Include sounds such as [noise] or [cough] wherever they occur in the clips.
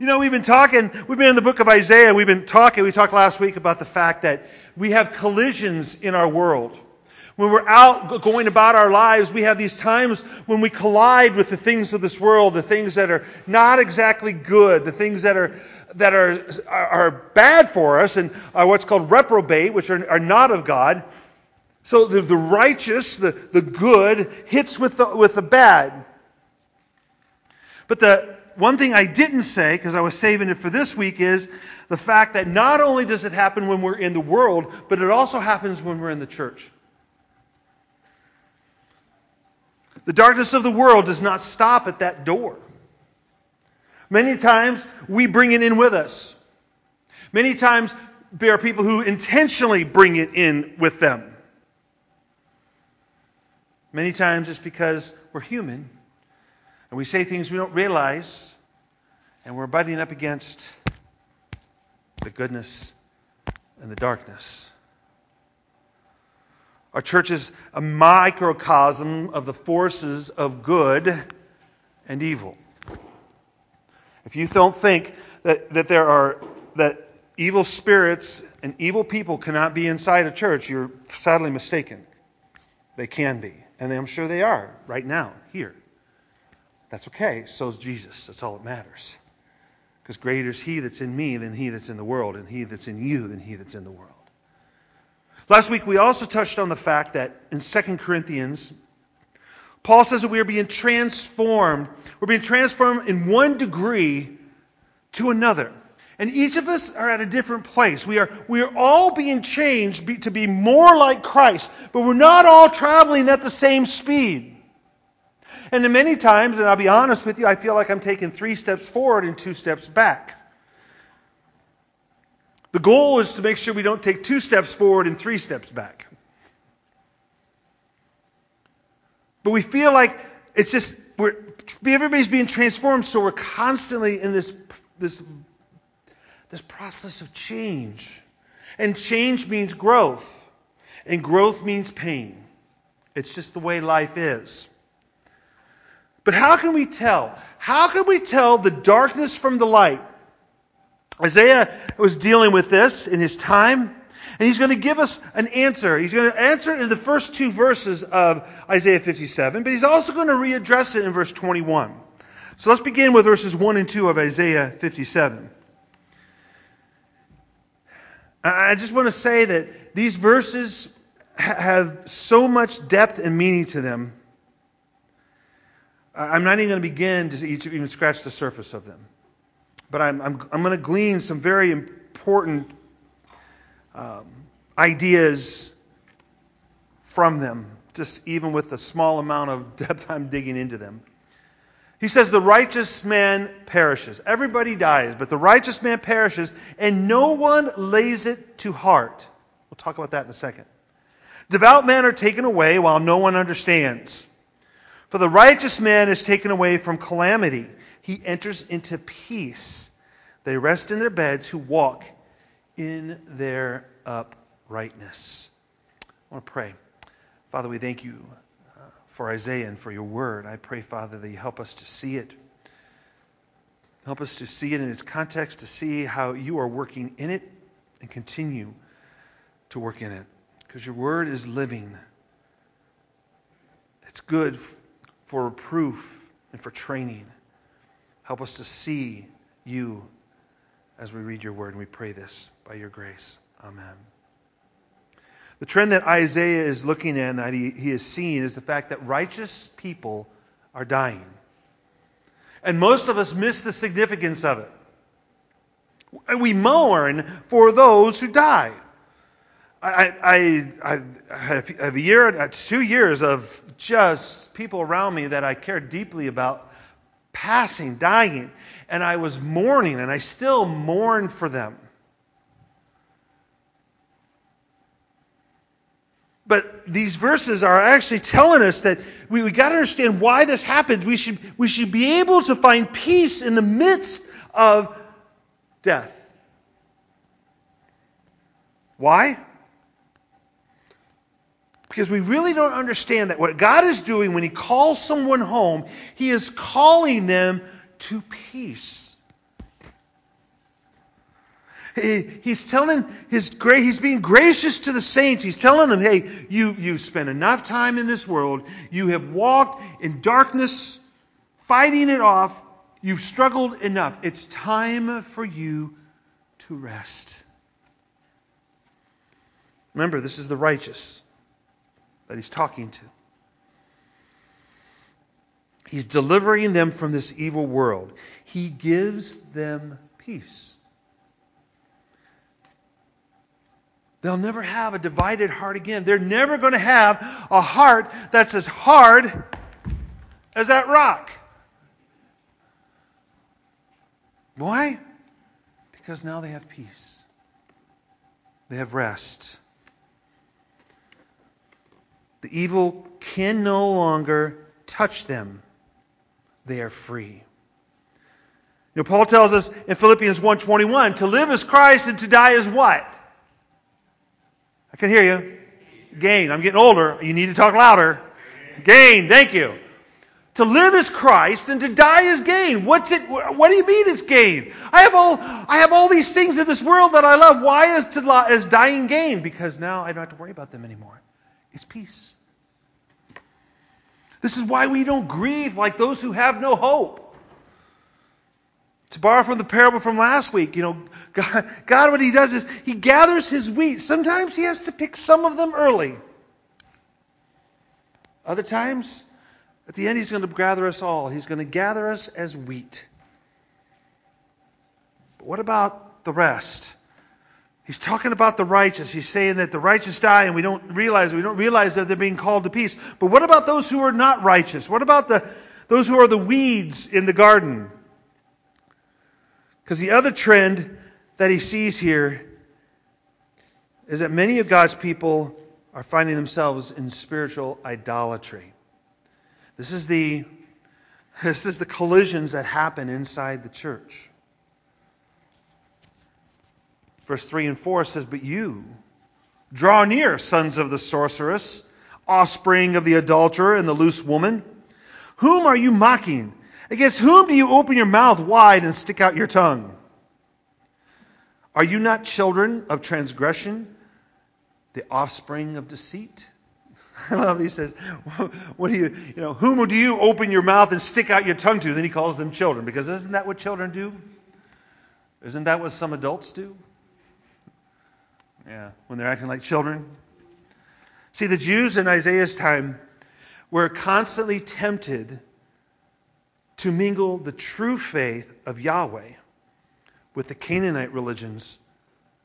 You know, we've been talking, we've been in the book of Isaiah, we've been talking, we talked last week about the fact that we have collisions in our world. When we're out going about our lives, we have these times when we collide with the things of this world, the things that are not exactly good, the things that are that are, are bad for us and are what's called reprobate, which are, are not of God. So the, the righteous, the, the good, hits with the, with the bad. But the one thing I didn't say, because I was saving it for this week, is the fact that not only does it happen when we're in the world, but it also happens when we're in the church. The darkness of the world does not stop at that door. Many times we bring it in with us. Many times there are people who intentionally bring it in with them. Many times it's because we're human and we say things we don't realize and we're butting up against the goodness and the darkness. Our church is a microcosm of the forces of good and evil. If you don't think that, that there are that evil spirits and evil people cannot be inside a church, you're sadly mistaken. They can be. And I'm sure they are right now, here. That's okay. So is Jesus. That's all that matters. Because greater is he that's in me than he that's in the world, and he that's in you than he that's in the world. Last week we also touched on the fact that in 2 Corinthians, Paul says that we are being transformed. We're being transformed in one degree to another. And each of us are at a different place. We are, we are all being changed to be more like Christ, but we're not all traveling at the same speed. And many times, and I'll be honest with you, I feel like I'm taking three steps forward and two steps back. The goal is to make sure we don't take two steps forward and three steps back. But we feel like it's just we're everybody's being transformed, so we're constantly in this this this process of change. And change means growth. And growth means pain. It's just the way life is. But how can we tell? How can we tell the darkness from the light? Isaiah was dealing with this in his time, and he's going to give us an answer. He's going to answer it in the first two verses of Isaiah 57, but he's also going to readdress it in verse 21. So let's begin with verses 1 and 2 of Isaiah 57. I just want to say that these verses have so much depth and meaning to them. I'm not even going to begin to even scratch the surface of them. But I'm, I'm, I'm going to glean some very important um, ideas from them, just even with the small amount of [laughs] depth I'm digging into them. He says, The righteous man perishes. Everybody dies, but the righteous man perishes, and no one lays it to heart. We'll talk about that in a second. Devout men are taken away while no one understands. For the righteous man is taken away from calamity. He enters into peace. They rest in their beds who walk in their uprightness. I want to pray. Father, we thank you uh, for Isaiah and for your word. I pray, Father, that you help us to see it. Help us to see it in its context, to see how you are working in it and continue to work in it. Because your word is living. It's good for reproof and for training. Help us to see you as we read your word, and we pray this by your grace. Amen. The trend that Isaiah is looking at, and that he, he is seeing, is the fact that righteous people are dying. And most of us miss the significance of it. We mourn for those who die. I, I, I, have a year, two years of just people around me that I cared deeply about passing, dying. And I was mourning, and I still mourn for them. But these verses are actually telling us that we, we got to understand why this happens. We should, we should be able to find peace in the midst of death. Why? Because we really don't understand that what God is doing when He calls someone home, He is calling them to peace. He's telling his great, he's being gracious to the saints. He's telling them, hey, you, you've spent enough time in this world. You have walked in darkness, fighting it off. You've struggled enough. It's time for you to rest. Remember, this is the righteous that he's talking to. He's delivering them from this evil world. He gives them peace. They'll never have a divided heart again. They're never going to have a heart that's as hard as that rock. Why? Because now they have peace. They have rest. The evil can no longer touch them. They are free. You know, Paul tells us in Philippians 1.21, to live is Christ and to die is what? I can hear you. Gain. I'm getting older. You need to talk louder. Gain. Thank you. To live is Christ and to die is gain. What's it? What do you mean it's gain? I have all, I have all these things in this world that I love. Why is, to, is dying gain? Because now I don't have to worry about them anymore. It's peace. This is why we don't grieve like those who have no hope. To borrow from the parable from last week, you know, [laughs] God, God, what He does is He gathers His wheat. Sometimes He has to pick some of them early. Other times, at the end, He's going to gather us all. He's going to gather us as wheat. But what about the rest? He's talking about the righteous. He's saying that the righteous die and we don't realize we don't realize that they're being called to peace. But what about those who are not righteous? What about the those who are the weeds in the garden? Because the other trend that he sees here is that many of God's people are finding themselves in spiritual idolatry. This is the, [laughs] this is the collisions that happen inside the church. Verse 3 and 4 says, But you, draw near, sons of the sorceress, offspring of the adulterer and the loose woman. Whom are you mocking? Against whom do you open your mouth wide and stick out your tongue? Are you not children of transgression, the offspring of deceit? [laughs] I love he says, [laughs] what do you, you know, whom do you open your mouth and stick out your tongue to? Then he calls them children, because isn't that what children do? Isn't that what some adults do? Yeah, when they're acting like children. See, the Jews in Isaiah's time were constantly tempted to mingle the true faith of Yahweh with the Canaanite religions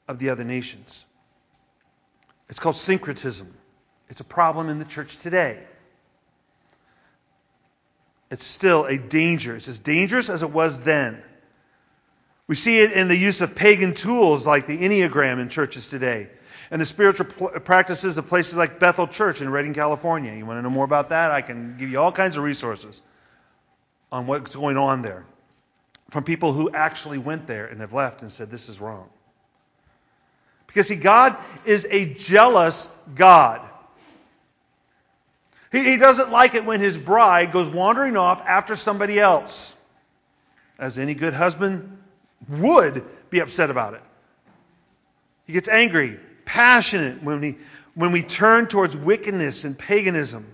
of the other nations. It's called syncretism. It's a problem in the church today. It's still a danger. It's as dangerous as it was then. We see it in the use of pagan tools like the Enneagram in churches today, and the spiritual practices of places like Bethel Church in Redding, California. You want to know more about that? I can give you all kinds of resources on what's going on there from people who actually went there and have left and said, This is wrong. Because, see, God is a jealous God. He, he doesn't like it when his bride goes wandering off after somebody else. As any good husband would be upset about it. He gets angry, passionate when we, when we turn towards wickedness and paganism.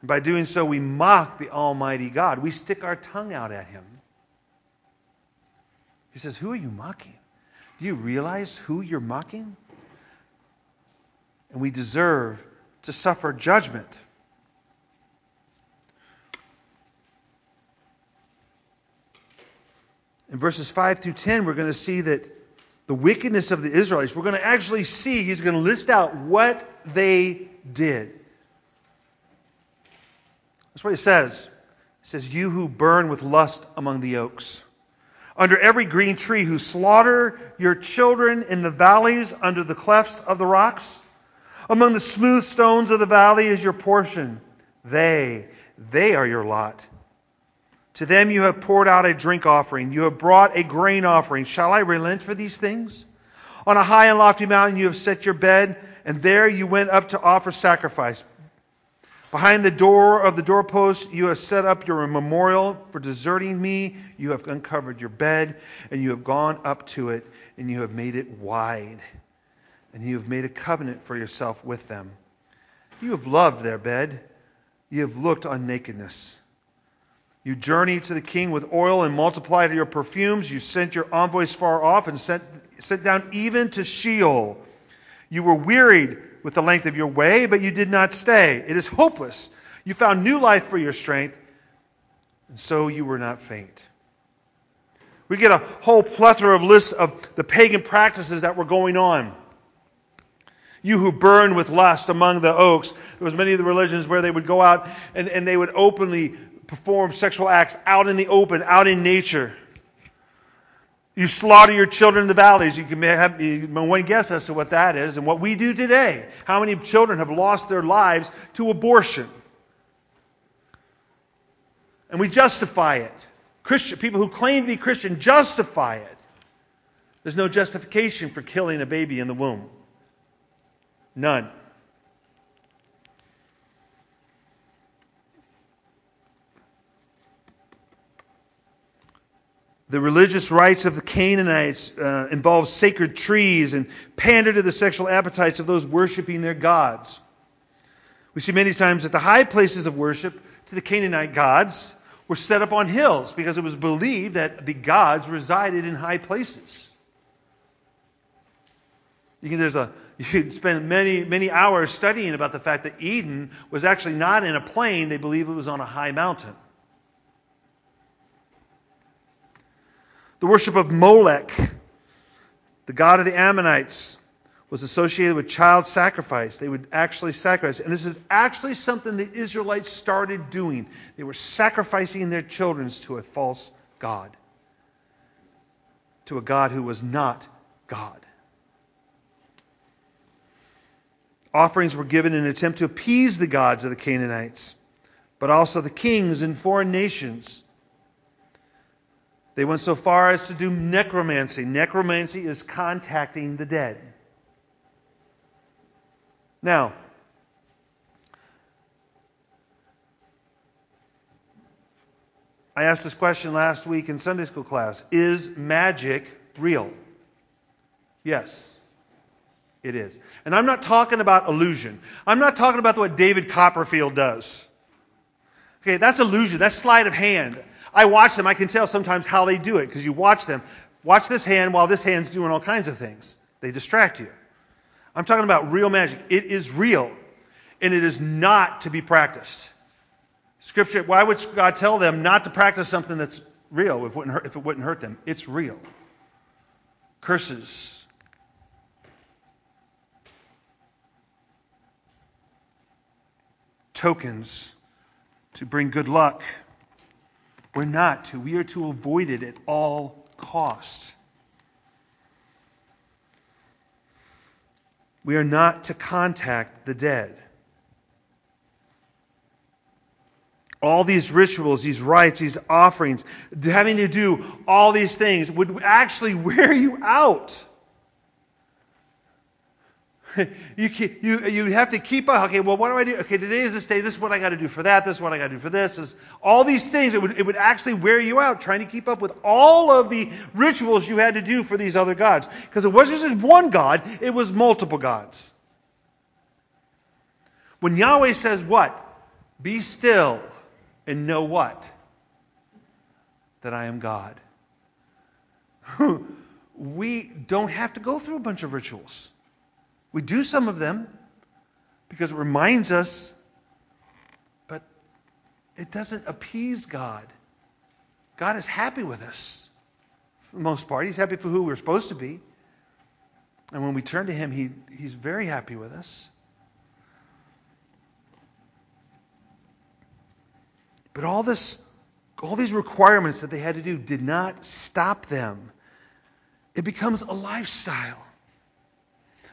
And by doing so, we mock the Almighty God. We stick our tongue out at Him. He says, Who are you mocking? Do you realize who you're mocking? And we deserve to suffer judgment. In verses 5 through 10, we're going to see that the wickedness of the Israelites, we're going to actually see, he's going to list out what they did. That's what he says. He says, You who burn with lust among the oaks, under every green tree, who slaughter your children in the valleys under the clefts of the rocks, among the smooth stones of the valley is your portion. They, they are your lot. To them you have poured out a drink offering. You have brought a grain offering. Shall I relent for these things? On a high and lofty mountain you have set your bed, and there you went up to offer sacrifice. Behind the door of the doorpost, you have set up your memorial for deserting me. You have uncovered your bed, and you have gone up to it, and you have made it wide. And you have made a covenant for yourself with them. You have loved their bed. You have looked on nakedness. You journeyed to the king with oil and multiplied your perfumes. You sent your envoys far off and sent, sent down even to Sheol. You were wearied with the length of your way, but you did not stay. It is hopeless. You found new life for your strength, and so you were not faint. We get a whole plethora of lists of the pagan practices that were going on. You who burn with lust among the oaks. There was many of the religions where they would go out and, and they would openly perform sexual acts out in the open, out in nature. You slaughter your children in the valleys. You can have one guess as to what that is and what we do today. How many children have lost their lives to abortion? And we justify it. Christian people who claim to be Christian justify it. There's no justification for killing a baby in the womb. None. The religious rites of the Canaanites uh, involved sacred trees and pander to the sexual appetites of those worshiping their gods. We see many times that the high places of worship to the Canaanite gods were set up on hills because it was believed that the gods resided in high places. You can, there's a, [laughs] you spend many, many hours studying about the fact that Eden was actually not in a plain, they believe it was on a high mountain. The worship of Molech, the god of the Ammonites, was associated with child sacrifice. They would actually sacrifice. And this is actually something the Israelites started doing. They were sacrificing their children to a false god, to a god who was not God. Offerings were given in an attempt to appease the gods of the Canaanites, but also the kings in foreign nations they went so far as to do necromancy. Necromancy is contacting the dead. Now, I asked this question last week in Sunday school class Is magic real? Yes, it is. And I'm not talking about illusion. I'm not talking about what David Copperfield does. Okay, that's illusion. That's sleight of hand. I watch them. I can tell sometimes how they do it because you watch them. Watch this hand while this hand's doing all kinds of things. They distract you. I'm talking about real magic. It is real, and it is not to be practiced. Scripture, why would God tell them not to practice something that's real if it wouldn't hurt, it wouldn't hurt them? It's real. Curses. Tokens to bring good luck. We're not to. We are to avoid it at all costs. We are not to contact the dead. All these rituals, these rites, these offerings, having to do all these things would actually [laughs] wear you out. [laughs] you, you, you have to keep up. Okay, well, what do I do? Okay, today is this day. This is what I got to do for that. This is what I got to do for this. this all these things, it would, it would actually wear you out trying to keep up with all of the rituals you had to do for these other gods. Because it wasn't just one God, it was multiple gods. When Yahweh says what? Be still and know what? That I am God. [laughs] we don't have to go through a bunch of rituals. We do some of them because it reminds us, but it doesn't appease God. God is happy with us for the most part. He's happy for who we're supposed to be. And when we turn to Him, he, He's very happy with us. But all this, all these requirements that they had to do did not stop them. It becomes a lifestyle.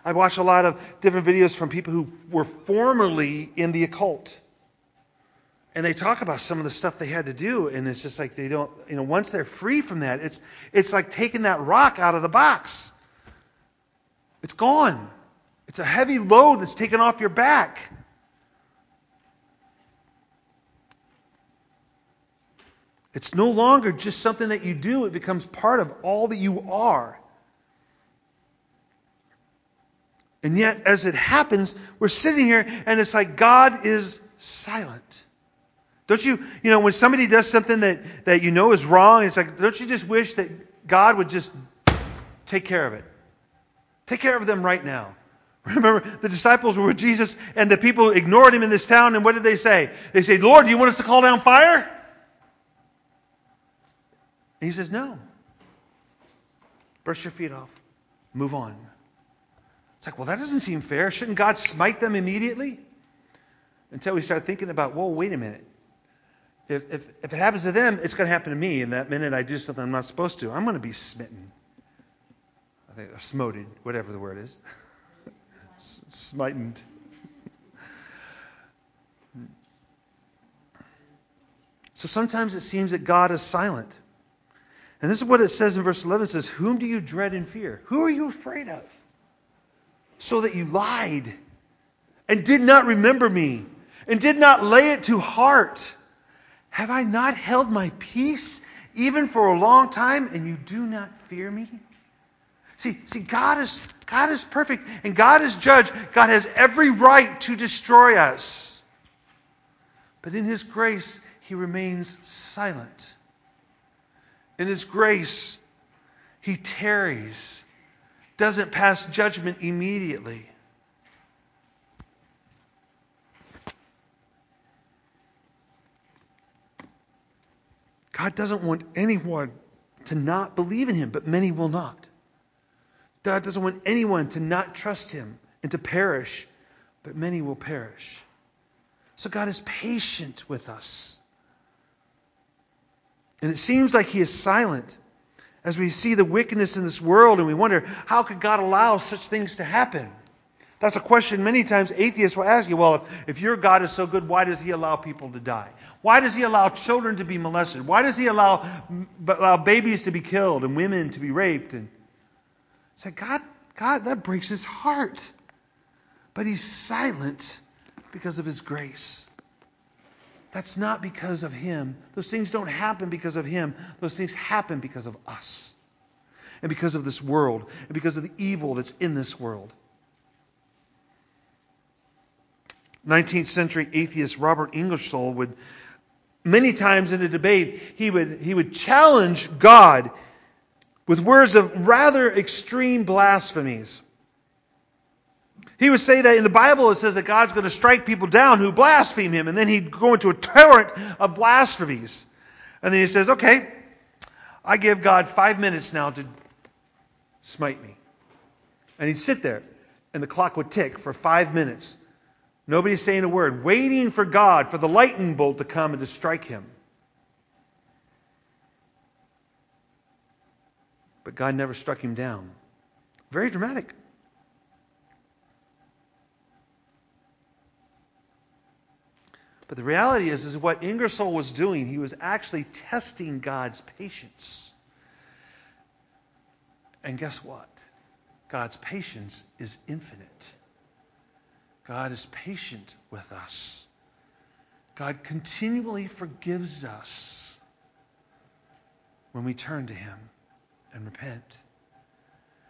I watch a lot of different videos from people who were formerly in the occult. And they talk about some of the stuff they had to do, and it's just like they don't, you know, once they're free from that, it's, it's like taking that rock out of the box. It's gone. It's a heavy load that's taken off your back. It's no longer just something that you do, it becomes part of all that you are. And yet, as it happens, we're sitting here and it's like God is silent. Don't you, you know, when somebody does something that, that you know is wrong, it's like, don't you just wish that God would just take care of it? Take care of them right now. [laughs] Remember, the disciples were with Jesus and the people ignored him in this town, and what did they say? They say, Lord, do you want us to call down fire? And he says, No. Brush your feet off. Move on. It's like, well, that doesn't seem fair. Shouldn't God smite them immediately? Until we start thinking about, whoa, wait a minute. If, if, if it happens to them, it's going to happen to me. And that minute I do something I'm not supposed to, I'm going to be smitten. I think, or smoted, whatever the word is. [laughs] Smited. So sometimes it seems that God is silent. And this is what it says in verse 11. It says, Whom do you dread and fear? Who are you afraid of? So that you lied and did not remember me and did not lay it to heart. Have I not held my peace even for a long time and you do not fear me? See, see, God is, God is perfect and God is judge. God has every right to destroy us. But in His grace, He remains silent. In His grace, He tarries, doesn't pass judgment immediately. God doesn't want anyone to not believe in Him, but many will not. God doesn't want anyone to not trust him and to perish, but many will perish. So God is patient with us. And it seems like he is silent as we see the wickedness in this world and we wonder, how could God allow such things to happen? That's a question many times atheists will ask you. Well, if, if your God is so good, why does he allow people to die? Why does he allow children to be molested? Why does he allow, allow babies to be killed and women to be raped? And Say, God, God, that breaks his heart. But he's silent because of his grace. That's not because of him. Those things don't happen because of him. Those things happen because of us. And because of this world. And because of the evil that's in this world. 19th century atheist Robert Ingersoll would, many times in a debate, he would, he would challenge God with words of rather extreme blasphemies. He would say that in the Bible it says that God's going to strike people down who blaspheme him, and then he'd go into a torrent of blasphemies. And then he says, Okay, I give God five minutes now to smite me. And he'd sit there, and the clock would tick for five minutes. Nobody's saying a word, waiting for God, for the lightning bolt to come and to strike him. but God never struck him down. Very dramatic. But the reality is, is what Ingersoll was doing, he was actually testing God's patience. And guess what? God's patience is infinite. God is patient with us. God continually forgives us when we turn to Him and repent.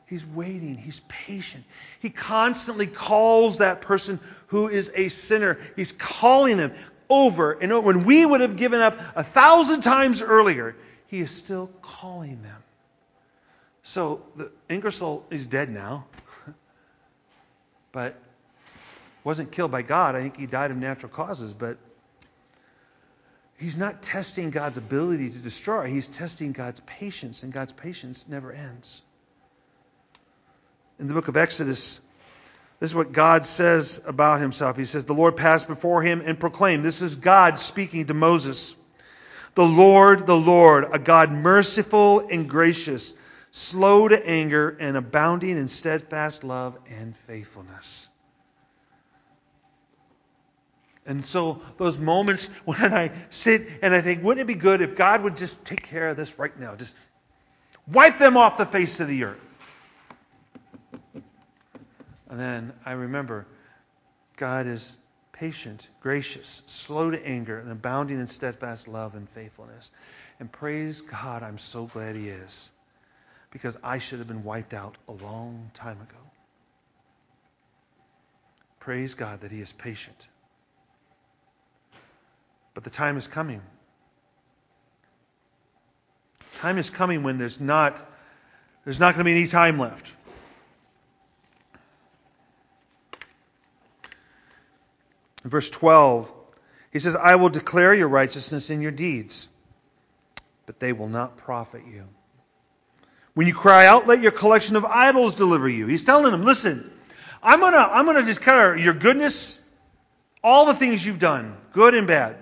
He's waiting. He's patient. He constantly calls that person who is a sinner. He's calling them over and over. When we would have given up a thousand times earlier, he is still calling them. So the Ingersoll is dead now, [laughs] but wasn't killed by God. I think he died of natural causes, but He's not testing God's ability to destroy. He's testing God's patience, and God's patience never ends. In the book of Exodus, this is what God says about himself. He says, The Lord passed before him and proclaimed. This is God speaking to Moses. The Lord, the Lord, a God merciful and gracious, slow to anger and abounding in steadfast love and faithfulness. And so those moments when I sit and I think, wouldn't it be good if God would just take care of this right now? Just wipe them off the face of the earth. And then I remember God is patient, gracious, slow to anger, and abounding in steadfast love and faithfulness. And praise God, I'm so glad He is. Because I should have been wiped out a long time ago. Praise God that He is patient. But the time is coming. Time is coming when there's not there's not going to be any time left. Verse 12, he says, I will declare your righteousness in your deeds, but they will not profit you. When you cry out, let your collection of idols deliver you. He's telling them, listen, I'm going to I'm going to declare your goodness, all the things you've done, good and bad.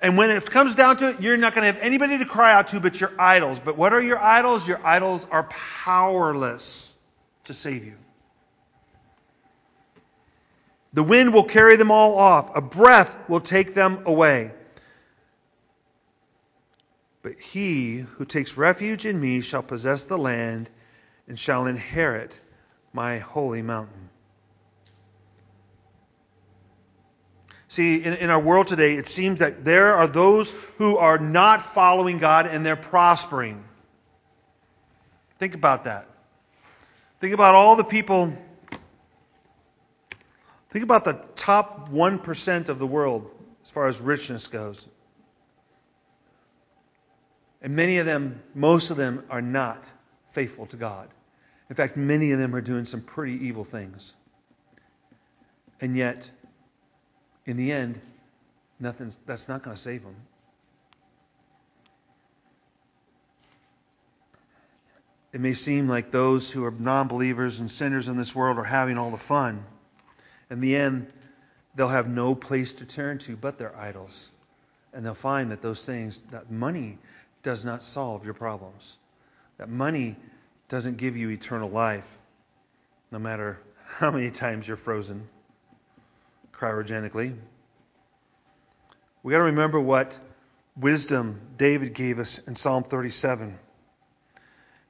And when it comes down to it, you're not going to have anybody to cry out to but your idols. But what are your idols? Your idols are powerless to save you. The wind will carry them all off, a breath will take them away. But he who takes refuge in me shall possess the land and shall inherit my holy mountain. See, in, in, our world today, it seems that there are those who are not following God and they're prospering. Think about that. Think about all the people. Think about the top 1% of the world as far as richness goes. And many of them, most of them, are not faithful to God. In fact, many of them are doing some pretty evil things. And yet, in the end, nothing's, that's not going to save them. It may seem like those who are non believers and sinners in this world are having all the fun. In the end, they'll have no place to turn to but their idols. And they'll find that those things, that money does not solve your problems. That money doesn't give you eternal life, no matter how many times you're frozen cryogenically. We got to remember what wisdom David gave us in Psalm 37.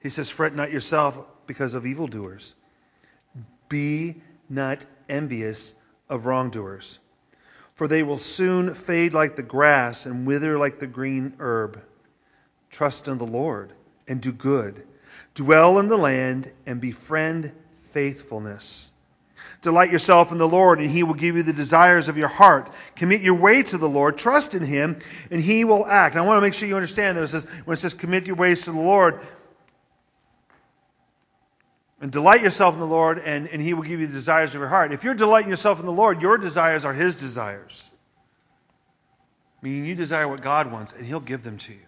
He says, Fret not yourself because of evildoers. Be not envious of wrongdoers, for they will soon fade like the grass and wither like the green herb. Trust in the Lord and do good. Dwell in the land and befriend faithfulness. Delight yourself in the Lord, and He will give you the desires of your heart. Commit your way to the Lord. Trust in Him, and He will act. And I want to make sure you understand that when it says commit your ways to the Lord, and delight yourself in the Lord, and, and He will give you the desires of your heart. If you're delighting yourself in the Lord, your desires are His desires. Meaning you desire what God wants, and He'll give them to you.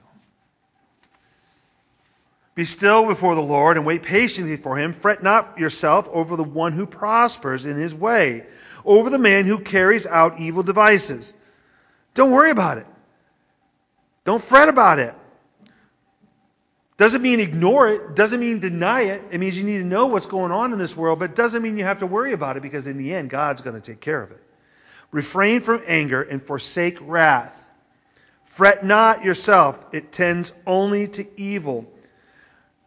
Be still before the Lord and wait patiently for him. Fret not yourself over the one who prospers in his way, over the man who carries out evil devices. Don't worry about it. Don't fret about it. Doesn't mean ignore it. Doesn't mean deny it. It means you need to know what's going on in this world, but it doesn't mean you have to worry about it because in the end, God's going to take care of it. Refrain from anger and forsake wrath. Fret not yourself. It tends only to evil.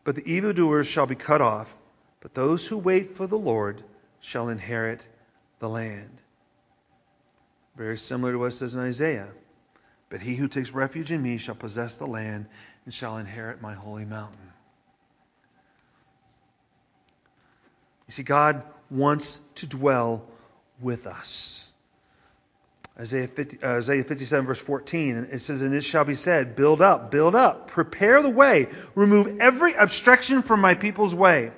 But the evildoers shall be cut off, but those who wait for the Lord shall inherit the land. Very similar to what it says in Isaiah. But he who takes refuge in me shall possess the land and shall inherit my holy mountain. You see, God wants to dwell with us. Isaiah, 50, uh, Isaiah 57, verse 14, it says, And it shall be said, Build up, build up, prepare the way, remove every obstruction from my people's way.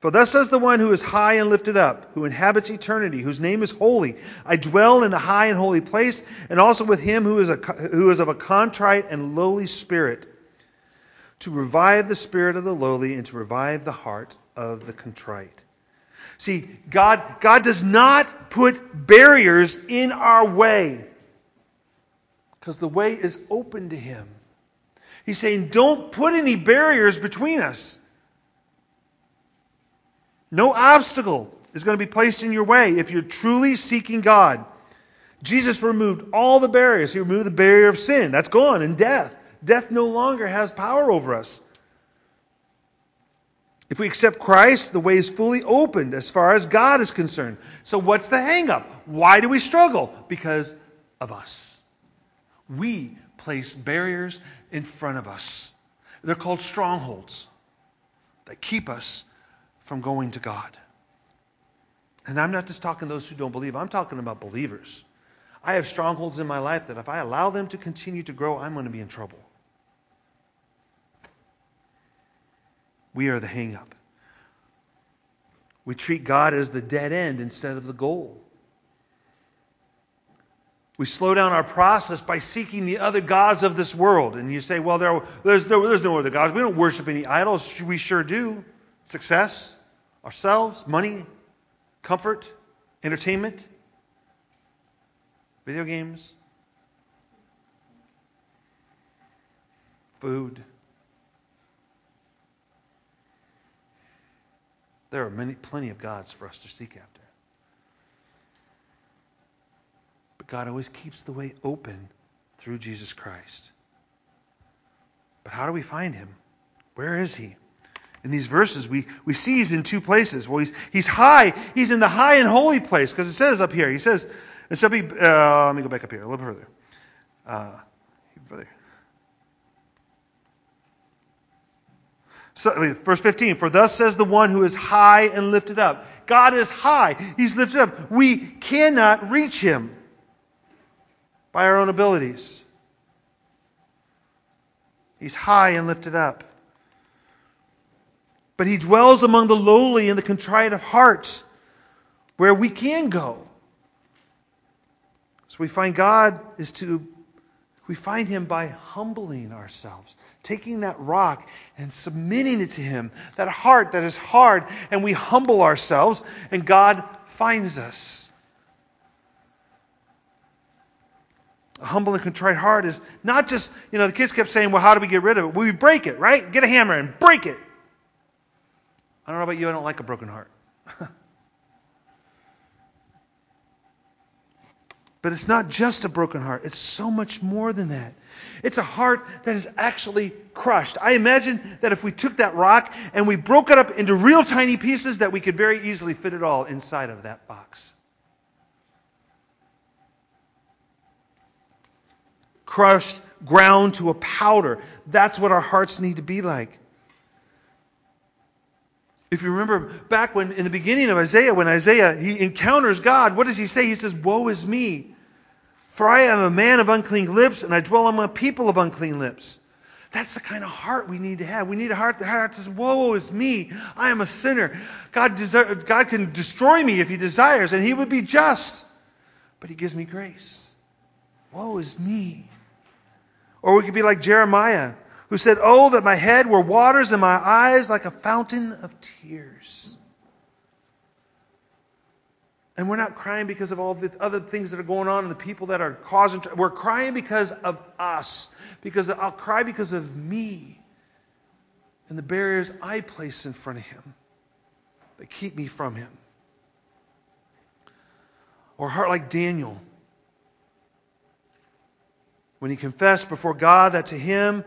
For thus says the one who is high and lifted up, who inhabits eternity, whose name is holy. I dwell in the high and holy place, and also with him who is, a, who is of a contrite and lowly spirit, to revive the spirit of the lowly and to revive the heart of the contrite. See, God, God does not put barriers in our way because the way is open to Him. He's saying, don't put any barriers between us. No obstacle is going to be placed in your way if you're truly seeking God. Jesus removed all the barriers. He removed the barrier of sin. That's gone, and death. Death no longer has power over us. If we accept Christ, the way is fully opened as far as God is concerned. So what's the hangup? Why do we struggle? Because of us. We place barriers in front of us. They're called strongholds that keep us from going to God. And I'm not just talking those who don't believe, I'm talking about believers. I have strongholds in my life that if I allow them to continue to grow, I'm going to be in trouble. We are the hang up. We treat God as the dead end instead of the goal. We slow down our process by seeking the other gods of this world. And you say, well, there, there's, no, there's no other gods. We don't worship any idols. We sure do. Success, ourselves, money, comfort, entertainment, video games, food. There are many, plenty of gods for us to seek after. But God always keeps the way open through Jesus Christ. But how do we find him? Where is he? In these verses, we, we see he's in two places. Well, he's, he's high. He's in the high and holy place because it says up here, he says, uh, let me go back up here a little further. Uh, further. So, verse 15, for thus says the one who is high and lifted up. God is high. He's lifted up. We cannot reach him by our own abilities. He's high and lifted up. But he dwells among the lowly and the contrite of heart, where we can go. So we find God is to, we find him by humbling ourselves, taking that rock and submitting it to him, that heart that is hard, and we humble ourselves, and God finds us. A humble and contrite heart is not just, you know, the kids kept saying, well, how do we get rid of it? Well, we break it, right? Get a hammer and break it. I don't know about you, I don't like a broken heart. [laughs] but it's not just a broken heart, it's so much more than that. It's a heart that is actually crushed. I imagine that if we took that rock and we broke it up into real tiny pieces, that we could very easily fit it all inside of that box. crushed, ground to a powder. That's what our hearts need to be like. If you remember back when in the beginning of Isaiah, when Isaiah he encounters God, what does he say? He says, Woe is me, for I am a man of unclean lips, and I dwell among a people of unclean lips. That's the kind of heart we need to have. We need a heart that heart says, Woe is me. I am a sinner. God, God can destroy me if he desires, and he would be just. But he gives me grace. Woe is me. Or we could be like Jeremiah, who said, Oh, that my head were waters and my eyes like a fountain of tears. And we're not crying because of all the other things that are going on and the people that are causing. We're crying because of us. Because I'll cry because of me and the barriers I place in front of Him that keep me from Him. Or heart like Daniel when he confessed before God that to him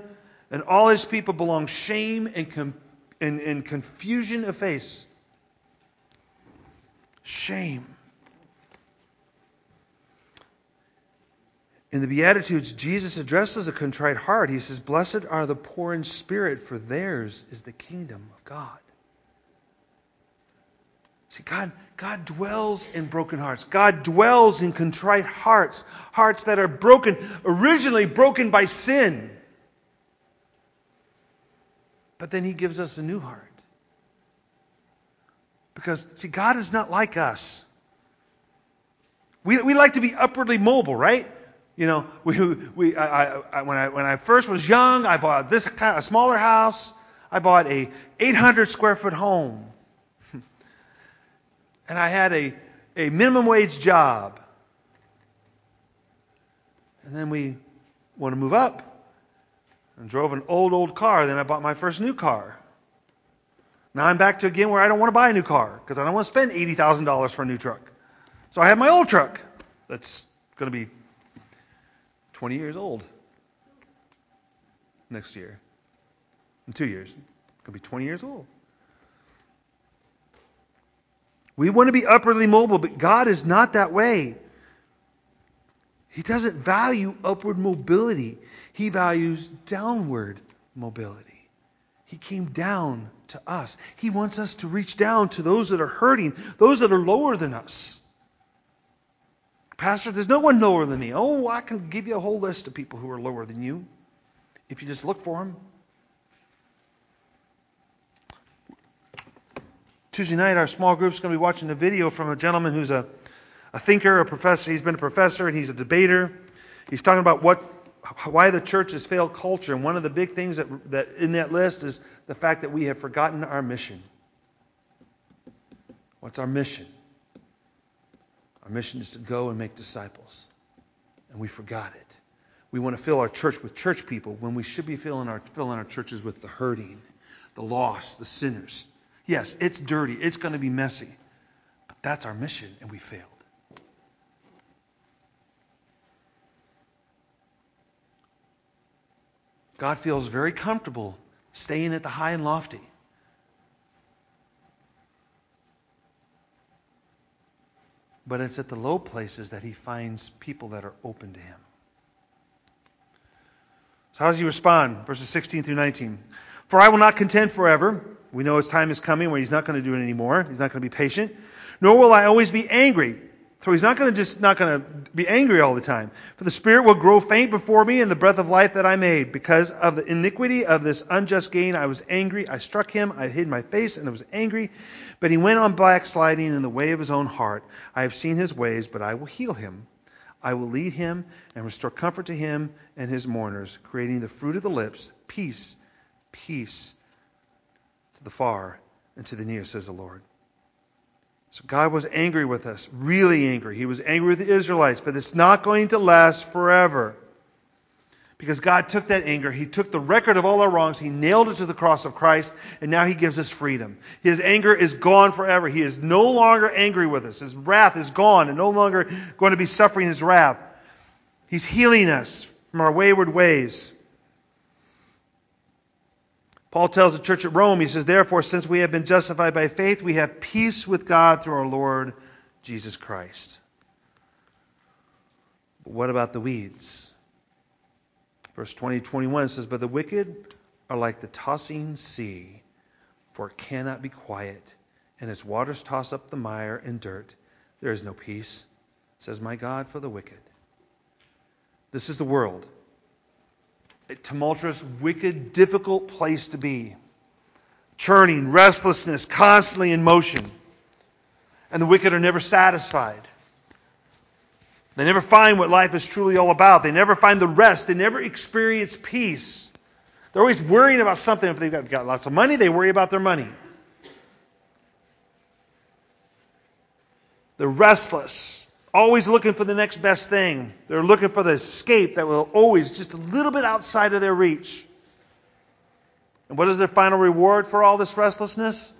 and all his people belong shame and, com- and, and confusion of face. Shame. In the Beatitudes, Jesus addresses a contrite heart. He says, Blessed are the poor in spirit, for theirs is the kingdom of God. See, God, God dwells in broken hearts. God dwells in contrite hearts, hearts that are broken, originally broken by sin. But then He gives us a new heart. Because, see, God is not like us. We, we like to be upwardly mobile, right? You know, we, we, I, I, when, I, when I first was young, I bought this kind of, a smaller house. I bought a 800 square foot home [laughs] and I had a, a minimum wage job. And then we want to move up and drove an old, old car. Then I bought my first new car. Now I'm back to again where I don't want to buy a new car because I don't want to spend $80,000 for a new truck. So I have my old truck that's going to be 20 years old next year. In two years, it's going to be 20 years old. We want to be upwardly mobile, but God is not that way. He doesn't value upward mobility, he values downward mobility. He came down to us. He wants us to reach down to those that are hurting, those that are lower than us. Pastor, there's no one lower than me. Oh, I can give you a whole list of people who are lower than you if you just look for them. Tuesday night, our small group is going to be watching a video from a gentleman who's a, a thinker, a professor. He's been a professor and he's a debater. He's talking about what, why the church has failed culture. And one of the big things that, that in that list is the fact that we have forgotten our mission. What's our mission? Our mission is to go and make disciples. And we forgot it. We want to fill our church with church people when we should be filling our, filling our churches with the hurting, the lost, the sinners. Yes, it's dirty. It's going to be messy. But that's our mission, and we failed. God feels very comfortable staying at the high and lofty. But it's at the low places that he finds people that are open to him. So, how does he respond? Verses 16 through 19. For I will not contend forever. We know his time is coming where he's not going to do it anymore. He's not going to be patient. Nor will I always be angry. So he's not going to just not going to be angry all the time. For the spirit will grow faint before me and the breath of life that I made. Because of the iniquity of this unjust gain, I was angry. I struck him. I hid my face and I was angry. But he went on backsliding in the way of his own heart. I have seen his ways, but I will heal him. I will lead him and restore comfort to him and his mourners, creating the fruit of the lips, peace, peace to the far and to the near, says the Lord. So God was angry with us, really angry. He was angry with the Israelites, but it's not going to last forever. Because God took that anger, He took the record of all our wrongs, He nailed it to the cross of Christ, and now He gives us freedom. His anger is gone forever. He is no longer angry with us. His wrath is gone and no longer going to be suffering His wrath. He's healing us from our wayward ways. Paul tells the church at Rome, he says, Therefore, since we have been justified by faith, we have peace with God through our Lord Jesus Christ. But what about the weeds? Verse 20 21 says, But the wicked are like the tossing sea, for it cannot be quiet, and its waters toss up the mire and dirt. There is no peace, says my God, for the wicked. This is the world a tumultuous, wicked, difficult place to be. Churning, restlessness, constantly in motion. And the wicked are never satisfied. They never find what life is truly all about. They never find the rest. They never experience peace. They're always worrying about something. If they've got, got lots of money, they worry about their money. They're restless always looking for the next best thing. They're looking for the escape that will always just a little bit outside of their reach. And what is their final reward for all this restlessness?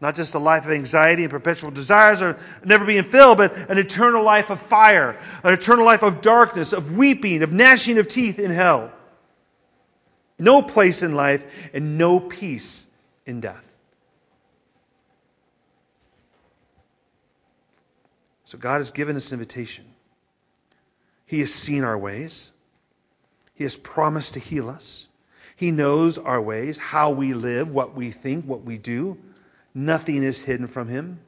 Not just a life of anxiety and perpetual desires or never being filled, but an eternal life of fire, an eternal life of darkness, of weeping, of gnashing of teeth in hell. No place in life and no peace in death. So God has given us invitation. He has seen our ways. He has promised to heal us. He knows our ways, how we live, what we think, what we do. Nothing is hidden from him.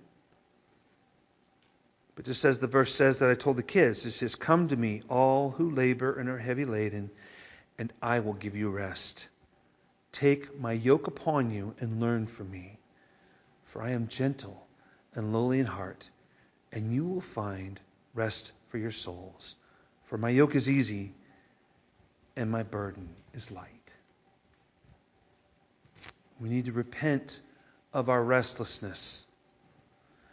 But just as the verse says that I told the kids, it says, Come to me, all who labor and are heavy laden, and I will give you rest. Take my yoke upon you and learn from me, for I am gentle and lowly in heart and you will find rest for your souls. For my yoke is easy and my burden is light. We need to repent of our restlessness.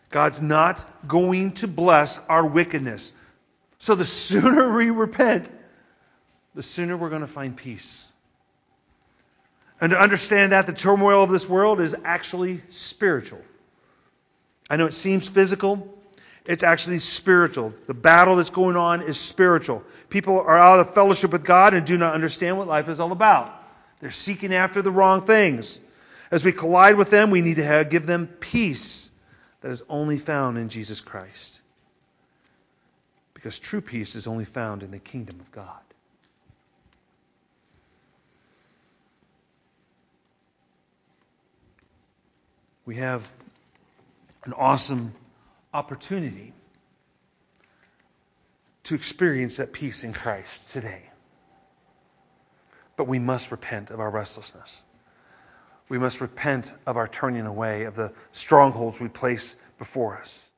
God's not going to bless our wickedness. So the [laughs] sooner we repent, the sooner we're going to find peace. And to understand that the turmoil of this world is actually spiritual. I know it seems physical, it's actually spiritual. The battle that's going on is spiritual. People are out of fellowship with God and do not understand what life is all about. They're seeking after the wrong things. As we collide with them, we need to have, give them peace that is only found in Jesus Christ. Because true peace is only found in the kingdom of God. We have an awesome opportunity to experience that peace in Christ today. But we must repent of our restlessness. We must repent of our turning away of the strongholds we place before us.